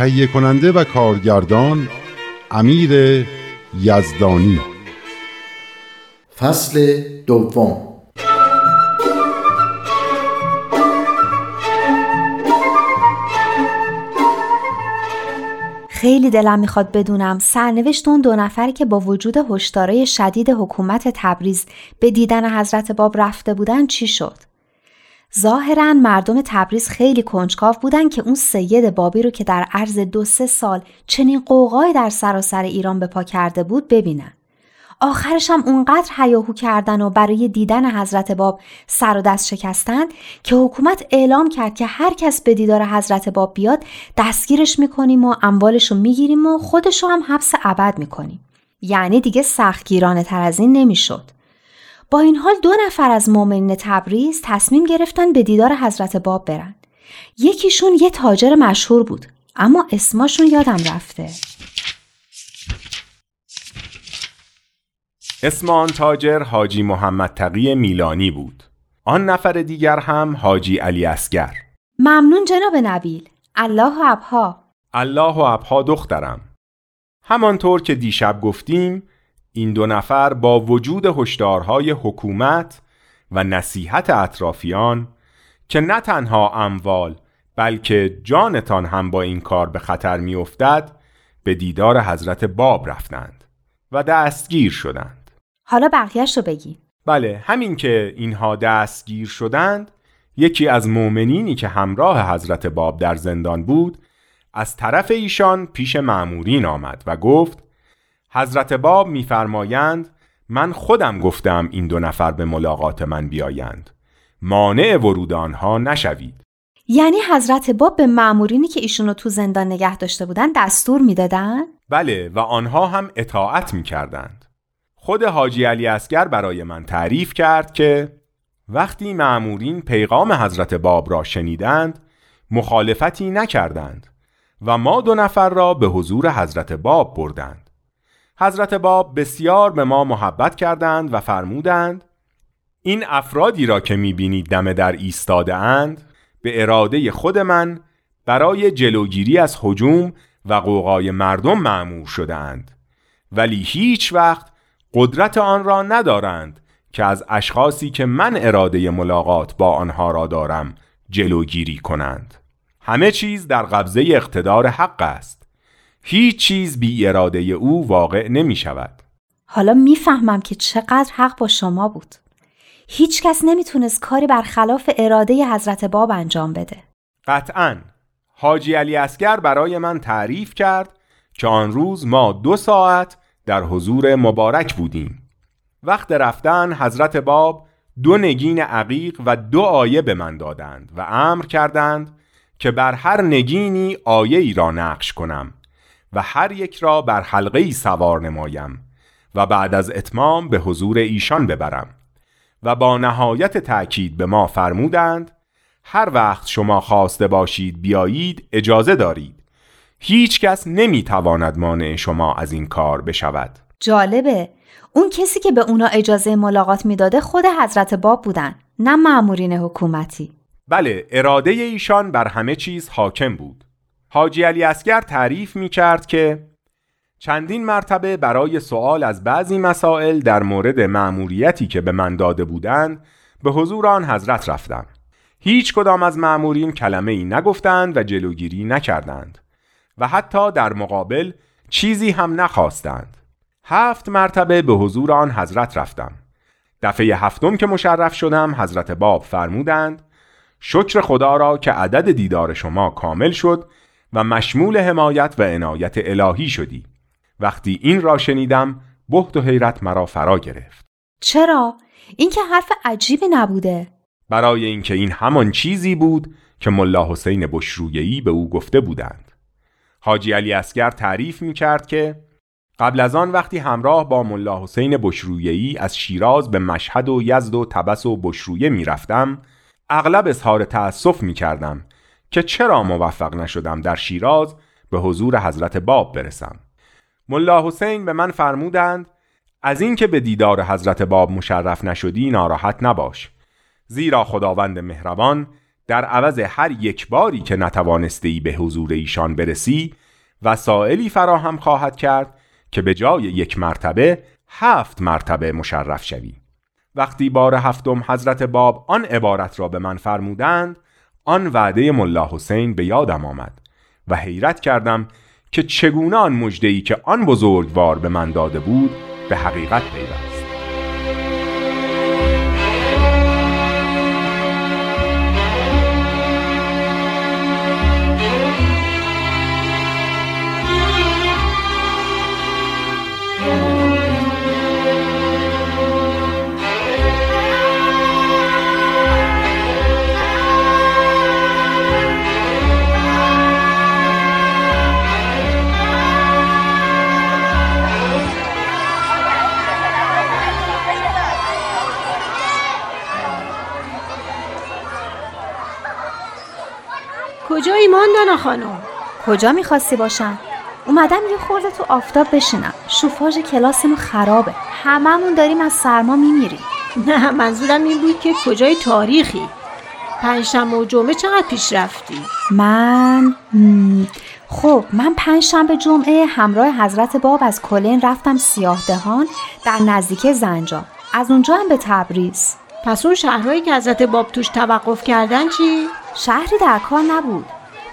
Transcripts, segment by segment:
تهیه کننده و کارگردان امیر یزدانی. فصل دوم. خیلی دلم می‌خواد بدونم سرنوشت اون دو نفری که با وجود هشدارای شدید حکومت تبریز به دیدن حضرت باب رفته بودن چی شد؟ ظاهرا مردم تبریز خیلی کنجکاو بودن که اون سید بابی رو که در عرض دو سه سال چنین قوقایی در سراسر ایران به پا کرده بود ببینن. آخرش هم اونقدر هیاهو کردن و برای دیدن حضرت باب سر و دست شکستن که حکومت اعلام کرد که هر کس به دیدار حضرت باب بیاد دستگیرش می‌کنیم و اموالش رو می‌گیریم و خودش رو هم حبس ابد می‌کنیم. یعنی دیگه سختگیرانه تر از این نمی‌شد. با این حال دو نفر از مؤمنین تبریز تصمیم گرفتن به دیدار حضرت باب برن. یکیشون یه تاجر مشهور بود اما اسماشون یادم رفته. اسم آن تاجر حاجی محمد تقی میلانی بود. آن نفر دیگر هم حاجی علی اسگر. ممنون جناب نبیل. الله و ابها. الله و ابها دخترم. همانطور که دیشب گفتیم این دو نفر با وجود هشدارهای حکومت و نصیحت اطرافیان که نه تنها اموال بلکه جانتان هم با این کار به خطر میافتد به دیدار حضرت باب رفتند و دستگیر شدند. حالا بقیهش رو بگی. بله همین که اینها دستگیر شدند یکی از مؤمنینی که همراه حضرت باب در زندان بود از طرف ایشان پیش معمورین آمد و گفت حضرت باب میفرمایند من خودم گفتم این دو نفر به ملاقات من بیایند. مانع ورود آنها نشوید. یعنی حضرت باب به مامورینی که ایشونو تو زندان نگه داشته بودن دستور می‌دادن؟ بله و آنها هم اطاعت می‌کردند. خود حاجی علی اسگر برای من تعریف کرد که وقتی معمورین پیغام حضرت باب را شنیدند مخالفتی نکردند و ما دو نفر را به حضور حضرت باب بردند. حضرت باب بسیار به ما محبت کردند و فرمودند این افرادی را که می‌بینید دم در ایستاده اند به اراده خود من برای جلوگیری از حجوم و قوقای مردم معمور شدهاند. ولی هیچ وقت قدرت آن را ندارند که از اشخاصی که من اراده ملاقات با آنها را دارم جلوگیری کنند. همه چیز در قبضه اقتدار حق است. هیچ چیز بی اراده او واقع نمی شود. حالا می‌فهمم که چقدر حق با شما بود. هیچ کس نمی‌تونست کاری برخلاف اراده حضرت باب انجام بده. قطعا حاجی علی اسگر برای من تعریف کرد که آن روز ما دو ساعت در حضور مبارک بودیم. وقت رفتن حضرت باب دو نگین عقیق و دو آیه به من دادند و امر کردند که بر هر نگینی آیه ای را نقش کنم و هر یک را بر حلقه ای سوار نمایم و بعد از اتمام به حضور ایشان ببرم و با نهایت تأکید به ما فرمودند هر وقت شما خواسته باشید بیایید اجازه دارید. هیچ کس نمی تواند مانع شما از این کار بشود. جالبه. اون کسی که به اونا اجازه ملاقات می‌داده خود حضرت باب بودن نه معمورین حکومتی. بله اراده ایشان بر همه چیز حاکم بود. حاجی علی اسگر تعریف می کرد که چندین مرتبه برای سوال از بعضی مسائل در مورد مأموریتی که به من داده بودند به حضور آن حضرت رفتم. هیچ کدام از مأمورین کلمه ای نگفتند و جلوگیری نکردند و حتی در مقابل چیزی هم نخواستند هفت مرتبه به حضور آن حضرت رفتم دفعه هفتم که مشرف شدم حضرت باب فرمودند شکر خدا را که عدد دیدار شما کامل شد و مشمول حمایت و عنایت الهی شدی. وقتی این را شنیدم بحت و حیرت مرا فرا گرفت. چرا؟ این که حرف عجیبی نبوده. برای اینکه این همان چیزی بود که ملا حسین بشرویهی به او گفته بودند. حاجی علی اسگر تعریف می کرد که قبل از آن وقتی همراه با ملا حسین بشرویهی از شیراز به مشهد و یزد و تبس و بشرویه می رفتم اغلب اظهار تأسف می کردم که چرا موفق نشدم در شیراز به حضور حضرت باب برسم. ملا حسین به من فرمودند از اینکه به دیدار حضرت باب مشرف نشدی ناراحت نباش. زیرا خداوند مهربان در عوض هر یک باری که نتوانسته به حضور ایشان برسی وسائلی فراهم خواهد کرد که به جای یک مرتبه هفت مرتبه مشرف شوی. وقتی بار هفتم حضرت باب آن عبارت را به من فرمودند آن وعده ملا حسین به یادم آمد و حیرت کردم که چگونه آن مجدهی که آن بزرگوار به من داده بود به حقیقت پیوست. کجا می‌خواستی باشم؟ اومدم یه خورده تو آفتاب بشینم. شوفاژ کلاسمون خرابه. هممون داریم از سرما میمیریم. نه منظورم این بود که کجای تاریخی؟ پنجشنبه و جمعه چقدر پیش رفتی؟ من خب من پنجشنبه جمعه همراه حضرت باب از کلین رفتم سیاه دهان در نزدیک زنجان. از اونجا هم به تبریز. پس اون شهرهایی که حضرت باب توش توقف کردن چی؟ شهری در کار نبود.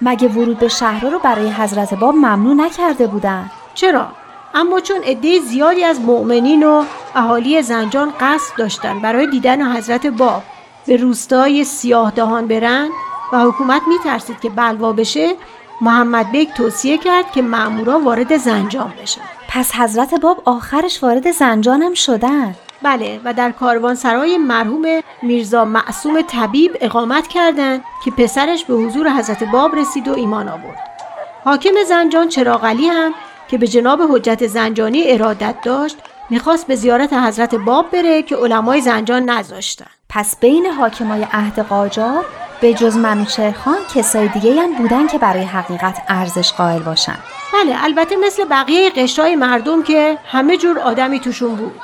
مگه ورود به شهرها رو برای حضرت باب ممنوع نکرده بودن؟ چرا؟ اما چون عده زیادی از مؤمنین و اهالی زنجان قصد داشتن برای دیدن حضرت باب به روستای سیاه دهان برن و حکومت میترسید که بلوا بشه محمد بیگ توصیه کرد که مامورا وارد زنجان بشن. پس حضرت باب آخرش وارد زنجانم شدن؟ بله و در کاروانسرای مرحوم میرزا معصوم طبیب اقامت کردند که پسرش به حضور حضرت باب رسید و ایمان آورد. حاکم زنجان چراغلی هم که به جناب حجت زنجانی ارادت داشت می‌خواست به زیارت حضرت باب بره که علمای زنجان نذاشتن. پس بین حاکمای عهد قاجار به جز منوچهر خان کسای دیگه هم بودن که برای حقیقت ارزش قائل باشن بله البته مثل بقیه قشرهای مردم که همه جور آدمی توشون بود.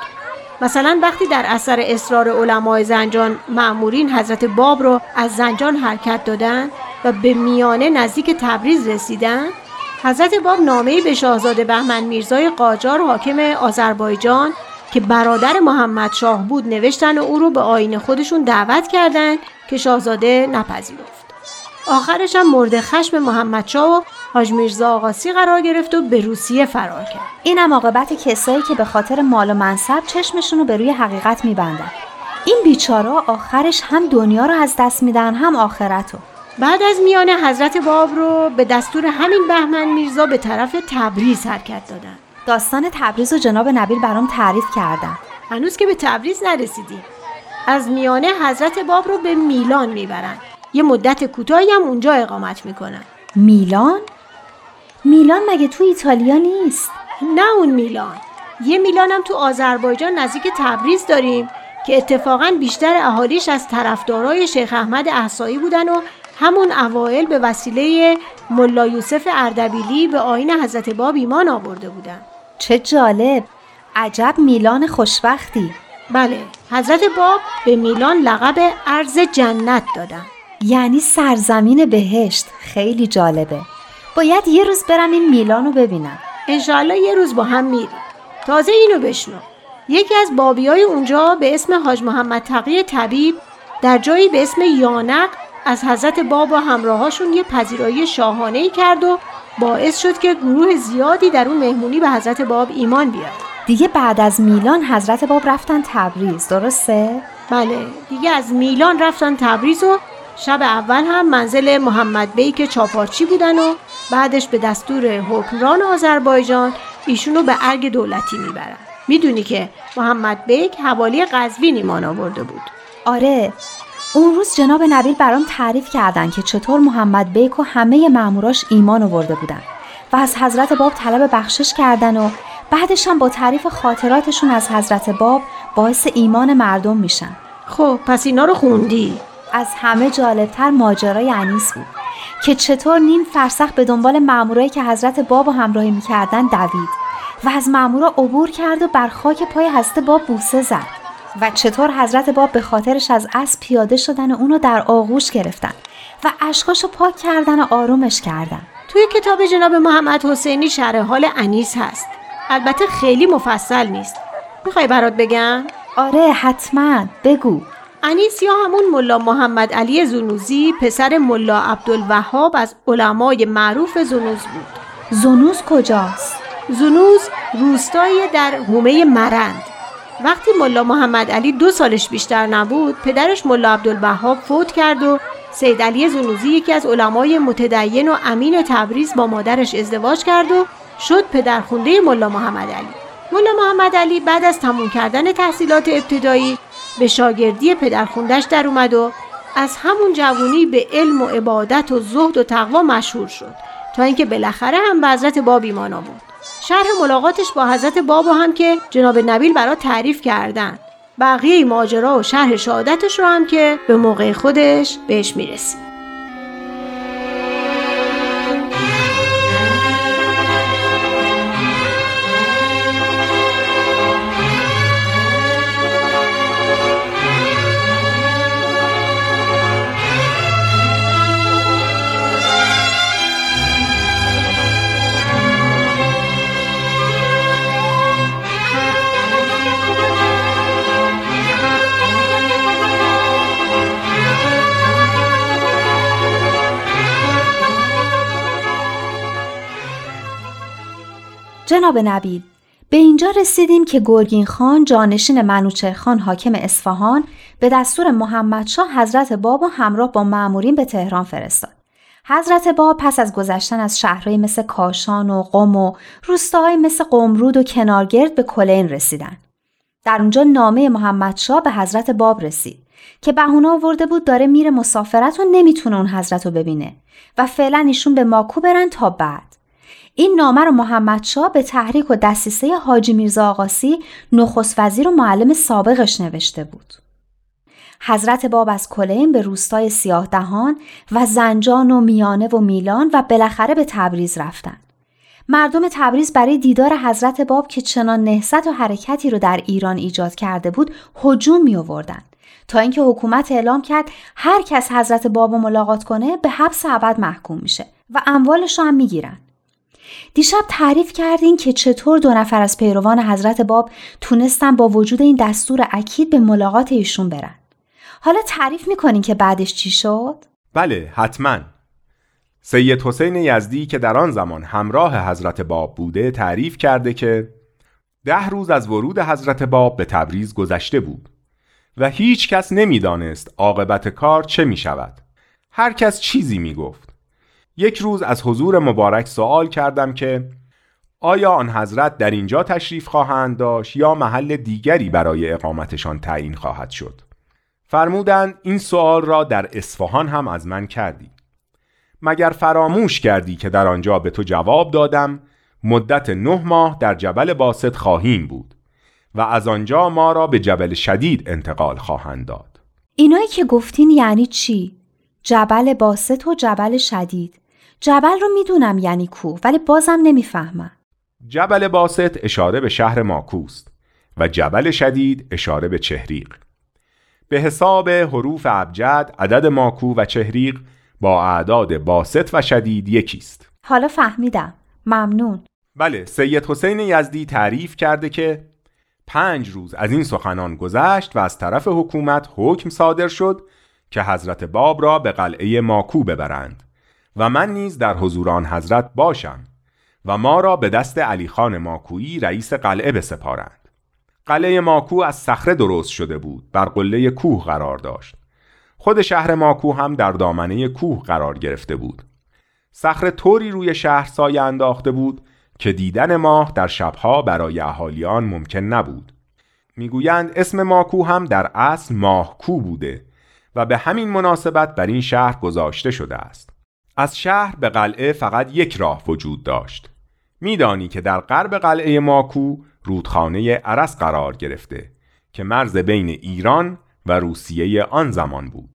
مثلا وقتی در اثر اصرار علمای زنجان معمورین حضرت باب رو از زنجان حرکت دادن و به میانه نزدیک تبریز رسیدن حضرت باب نامه‌ای به شاهزاده بهمن میرزای قاجار حاکم آذربایجان که برادر محمد شاه بود نوشتن و او رو به آین خودشون دعوت کردند که شاهزاده نپذیرفت. آخرش هم مورد خشم محمد شاه و حاج میرزا آقاسی قرار گرفت و به روسیه فرار کرد. اینم عاقبت کسایی که به خاطر مال و منصب چشمشون رو به روی حقیقت میبندن. این بیچارا آخرش هم دنیا رو از دست میدن هم آخرت رو بعد از میان حضرت باب رو به دستور همین بهمن میرزا به طرف تبریز حرکت دادن. داستان تبریز و جناب نبیل برام تعریف کردن. هنوز که به تبریز نرسیدیم. از میانه حضرت باب رو به میلان می‌برن. یه مدت کوتاهی هم اونجا اقامت می‌کنن. میلان؟ میلان مگه تو ایتالیا نیست؟ نه اون میلان. یه میلان هم تو آذربایجان نزدیک تبریز داریم که اتفاقا بیشتر اهالیش از طرفدارای شیخ احمد احسایی بودن و همون اوایل به وسیله ملا یوسف اردبیلی به آین حضرت باب ایمان آورده بودن. چه جالب. عجب میلان خوشبختی. بله حضرت باب به میلان لقب ارز جنت دادن. یعنی سرزمین بهشت. خیلی جالبه. باید یه روز برم این میلان رو ببینم. انشاءالله یه روز با هم میریم. تازه اینو بشنو. یکی از بابی های اونجا به اسم حاج محمد تقی طبیب در جایی به اسم یانق از حضرت باب و همراهاشون یه پذیرایی شاهانه ای کرد و باعث شد که گروه زیادی در اون مهمونی به حضرت باب ایمان بیاد. دیگه بعد از میلان حضرت باب رفتن تبریز درسته؟ بله دیگه از میلان رفتن تبریز و شب اول هم منزل محمد بیک چاپارچی بودن و بعدش به دستور حکمران آذربایجان ایشونو به ارگ دولتی می‌برن. می‌دونی که محمد بیک حوالی قزوین ایمان آورده بود. آره. اون روز جناب نبیل برام تعریف کردن که چطور محمد بیک و همه ماموراش ایمان آورده بودن و از حضرت باب طلب بخشش کردن و بعدش هم با تعریف خاطراتشون از حضرت باب باعث ایمان مردم میشن. خب پس اینا رو خوندی؟ از همه جالبتر ماجرای انیس بود. که چطور نیم فرسخ به دنبال مامورایی که حضرت باب و همراهی می‌کردن دوید و از مامورا عبور کرد و بر خاک پای حضرت باب بوسه زد و چطور حضرت باب به خاطرش از اسب پیاده شدن و اونو در آغوش گرفتن و اشکاشو پاک کردن و آرومش کردن. توی کتاب جناب محمد حسینی شرح حال انیس هست. البته خیلی مفصل نیست. می‌خوای برات بگم؟ آره حتما. بگو. انیس یا همون ملا محمد علی زنوزی پسر ملا عبدالوهاب از علمای معروف زنوز بود. زنوز کجاست؟ زنوز روستایی در حومه مرند. وقتی ملا محمد علی دو سالش بیشتر نبود پدرش ملا عبدالوهاب فوت کرد و سید علی زنوزی یکی از علمای متدین و امین تبریز با مادرش ازدواج کرد و شد پدرخونده ملا محمد علی. ملا محمد علی بعد از تموم کردن تحصیلات ابتدایی به شاگردی پدرخوندش در اومد و از همون جوونی به علم و عبادت و زهد و تقوا مشهور شد. تا اینکه بالاخره هم به حضرت باب ایمان آورد. شرح ملاقاتش با حضرت باب هم که جناب نبیل برا تعریف کردن. بقیه ماجرا و شرح شهادتش رو هم که به موقع خودش بهش می‌رسیم. جناب نبیل به اینجا رسیدیم که گرگین خان جانشین منوچه خان حاکم اصفهان به دستور محمدشاه حضرت باب و همراه با معمورین به تهران فرستاد. حضرت باب پس از گذشتن از شهرهایی مثل کاشان و قم و روستاهایی مثل قمرود و کنارگرد به کلین رسیدن. در اونجا نامه محمدشاه به حضرت باب رسید که بهونه آورده بود داره میره مسافرت و نمی‌تونه اون حضرت رو ببینه و فعلا ایشون به ماکو برن تا بعد. این نامه رو محمدشاه به تحریک و دستیسه حاجی میرزا آقاسی نخست وزیر و معلم سابقش نوشته بود. حضرت باب از کلین به روستای سیاه دهان و زنجان و میانه و میلان و بالاخره به تبریز رفتند. مردم تبریز برای دیدار حضرت باب که چنان نهضت و حرکتی رو در ایران ایجاد کرده بود هجوم می آوردند تا اینکه حکومت اعلام کرد هر کس حضرت باب ملاقات کنه به حبس ابد محکوم میشه و اموالش هم می‌گیرن دیشب تعریف کردین که چطور دو نفر از پیروان حضرت باب تونستن با وجود این دستور اکید به ملاقات ایشون برن. حالا تعریف می‌کنین که بعدش چی شد؟ بله حتما سید حسین یزدی که در آن زمان همراه حضرت باب بوده تعریف کرده که ده روز از ورود حضرت باب به تبریز گذشته بود و هیچ کس نمی‌دانست عاقبت کار چه می شود. هر کس چیزی می گفت. یک روز از حضور مبارک سوال کردم که آیا آن حضرت در اینجا تشریف خواهند داشت یا محل دیگری برای اقامتشان تعیین خواهد شد؟ فرمودند این سوال را در اصفهان هم از من کردی. مگر فراموش کردی که در آنجا به تو جواب دادم مدت نه ماه در جبل باسط خواهیم بود و از آنجا ما را به جبل شدید انتقال خواهند داد؟ اینایی که گفتین یعنی چی؟ جبل باسط و جبل شدید. جبل رو می‌دونم یعنی کو ولی بازم نمی‌فهمم. جبل باسط اشاره به شهر ماکوست و جبل شدید اشاره به چهریق. به حساب حروف ابجد عدد ماکو و چهریق با اعداد باسط و شدید یکیست. حالا فهمیدم. ممنون. بله سید حسین یزدی تعریف کرده که پنج روز از این سخنان گذشت و از طرف حکومت حکم صادر شد که حضرت باب را به قلعه ماکو ببرند. و من نیز در حضور آن حضرت باشم و ما را به دست علی خان ماکویی رئیس قلعه بسپارند. قلعه ماکو از صخره درست شده بود بر قله کوه قرار داشت. خود شهر ماکو هم در دامنه کوه قرار گرفته بود. صخره طوری روی شهر سایه انداخته بود که دیدن ماه در شبها برای اهالیان ممکن نبود. می‌گویند اسم ماکو هم در اصل ماهکو بوده و به همین مناسبت بر این شهر گذاشته شده است. از شهر به قلعه فقط یک راه وجود داشت. میدانی که در غرب قلعه ماکو رودخانه عرس قرار گرفته که مرز بین ایران و روسیه آن زمان بود.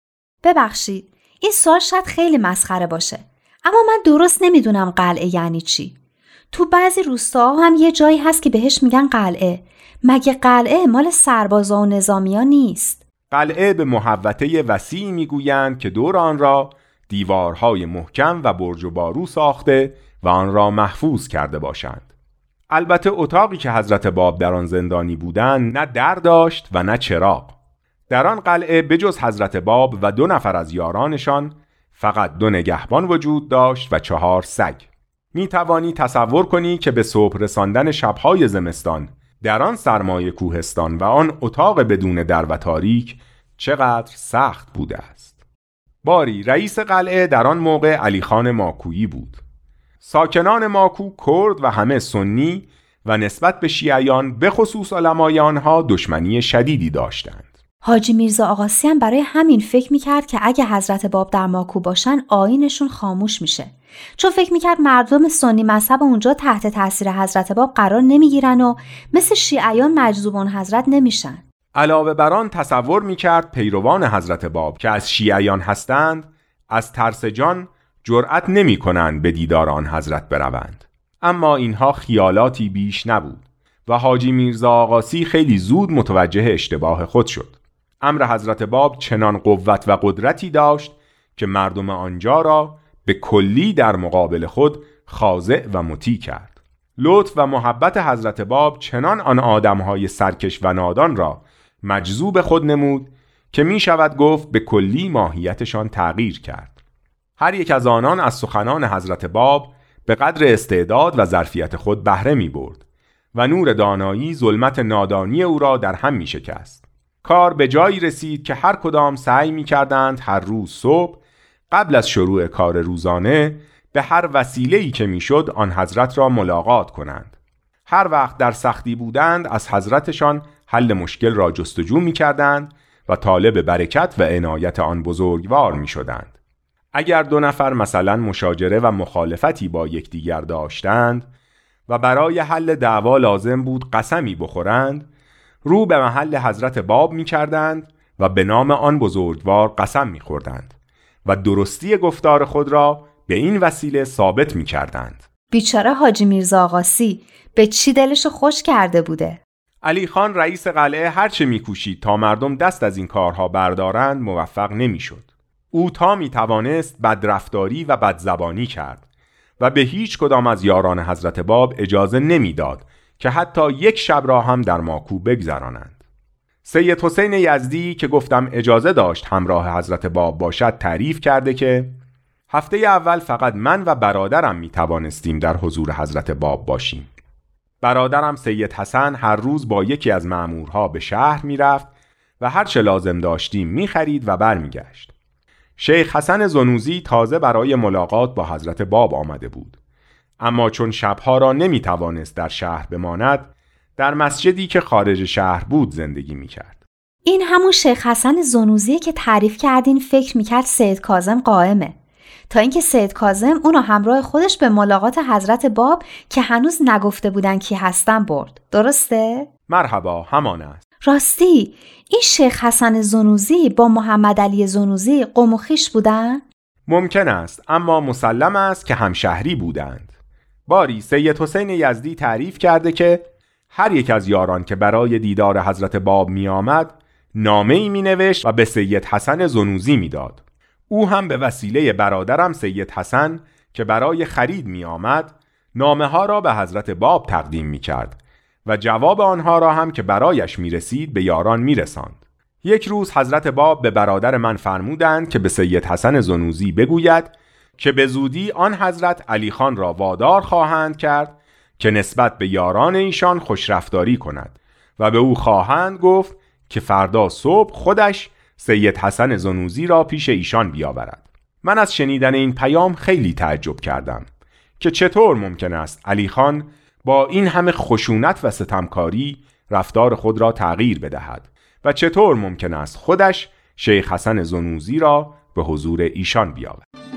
ببخشید این سوال شاید خیلی مسخره باشه اما من درست نمی‌دونم قلعه یعنی چی. تو بعضی روستاها هم یه جایی هست که بهش میگن قلعه. مگه قلعه مال سربازا و نظامیا نیست؟ قلعه به محوطه وسیعی می‌گویند که دور آن را دیوارهای محکم و برج و بارو ساخته و آن را محفوظ کرده باشند. البته اتاقی که حضرت باب در آن زندانی بودند نه در داشت و نه چراغ. در آن قلعه بجز حضرت باب و دو نفر از یارانشان فقط دو نگهبان وجود داشت و چهار سگ. می توانی تصور کنی که به صبح رساندن شبهای زمستان در آن سرمایه کوهستان و آن اتاق بدون در و تاریک چقدر سخت بوده است. باری رئیس قلعه در آن موقع علی خان ماکویی بود. ساکنان ماکو کرد و همه سنی و نسبت به شیعیان به خصوص علمای آنها دشمنی شدیدی داشتند. حاجی میرزا آقاسی هم برای همین فکر می‌کرد که اگه حضرت باب در ماکو باشن آینشون خاموش میشه. چون فکر می‌کرد مردم سنی مذهب اونجا تحت تاثیر حضرت باب قرار نمی‌گیرن و مثل شیعیان مجذوب حضرت نمیشن. علاوه بر آن تصور می‌کرد پیروان حضرت باب که از شیعیان هستند از ترس جان جرأت نمی‌کنند به دیدار آن حضرت بروند. اما اینها خیالاتی بیش نبود و حاجی میرزا آقاسی خیلی زود متوجه اشتباه خود شد. امر حضرت باب چنان قوت و قدرتی داشت که مردم آنجا را به کلی در مقابل خود خاضع و مطیع کرد. لطف و محبت حضرت باب چنان آن آدمهای سرکش و نادان را مجذوب خود نمود که می شود گفت به کلی ماهیتشان تغییر کرد هر یک از آنان از سخنان حضرت باب به قدر استعداد و ظرفیت خود بهره می برد و نور دانایی ظلمت نادانی او را در هم می شکست کار به جایی رسید که هر کدام سعی می کردند هر روز صبح قبل از شروع کار روزانه به هر وسیله‌ای که می‌شد آن حضرت را ملاقات کنند. هر وقت در سختی بودند از حضرتشان حل مشکل را جستجو می کردند و طالب برکت و عنایت آن بزرگوار می شدند. اگر دو نفر مثلا مشاجره و مخالفتی با یکدیگر داشتند و برای حل دعوا لازم بود قسمی بخورند رو به محل حضرت باب می کردند و به نام آن بزرگوار قسم می خوردند و درستی گفتار خود را به این وسیله ثابت می کردند. بیچاره حاجی میرزا آقاسی به چی دلش خوش کرده بوده؟ علی خان رئیس قلعه هرچه میکوشید تا مردم دست از این کارها بردارند موفق نمی‌شد. او تا می توانست بدرفتاری و بدزبانی کرد و به هیچ کدام از یاران حضرت باب اجازه نمی‌داد که حتی یک شب را هم در ماکو بگذرانند سید حسین یزدی که گفتم اجازه داشت همراه حضرت باب باشد تعریف کرده که هفته اول فقط من و برادرم می توانستیم در حضور حضرت باب باشیم برادرم سید حسن هر روز با یکی از معمورها به شهر می رفت و هر چه لازم داشتیم می خرید و برمیگشت. شیخ حسن زنوزی تازه برای ملاقات با حضرت باب آمده بود. اما چون شبها را نمی توانست در شهر بماند در مسجدی که خارج شهر بود زندگی می کرد. این همون شیخ حسن زنوزیه که تعریف کردین فکر می‌کرد سید کازم قائمه تا اینکه سید کازم اونو همراه خودش به ملاقات حضرت باب که هنوز نگفته بودن کی هستن برد درسته؟ مرحبا همان است راستی این شیخ حسن زنوزی با محمد علی زنوزی قوم و خیش بودن؟ ممکن است اما مسلم است که همشهری بودند باری سید حسین یزدی تعریف کرده که هر یک از یاران که برای دیدار حضرت باب می آمد نامه ای می نوشت و به سید حسن زنوزی می داد. او هم به وسیله برادرم سید حسن که برای خرید می آمد نامه ها را به حضرت باب تقدیم می کرد و جواب آنها را هم که برایش می رسید به یاران می رساند. یک روز حضرت باب به برادر من فرمودند که به سید حسن زنوزی بگوید که به زودی آن حضرت علی خان را وادار خواهند کرد که نسبت به یاران ایشان خوشرفتاری کند و به او خواهند گفت که فردا صبح خودش سید حسن زنوزی را پیش ایشان بیاورد. من از شنیدن این پیام خیلی تعجب کردم که چطور ممکن است علی خان با این همه خشونت و ستمکاری رفتار خود را تغییر بدهد و چطور ممکن است خودش شیخ حسن زنوزی را به حضور ایشان بیاورد.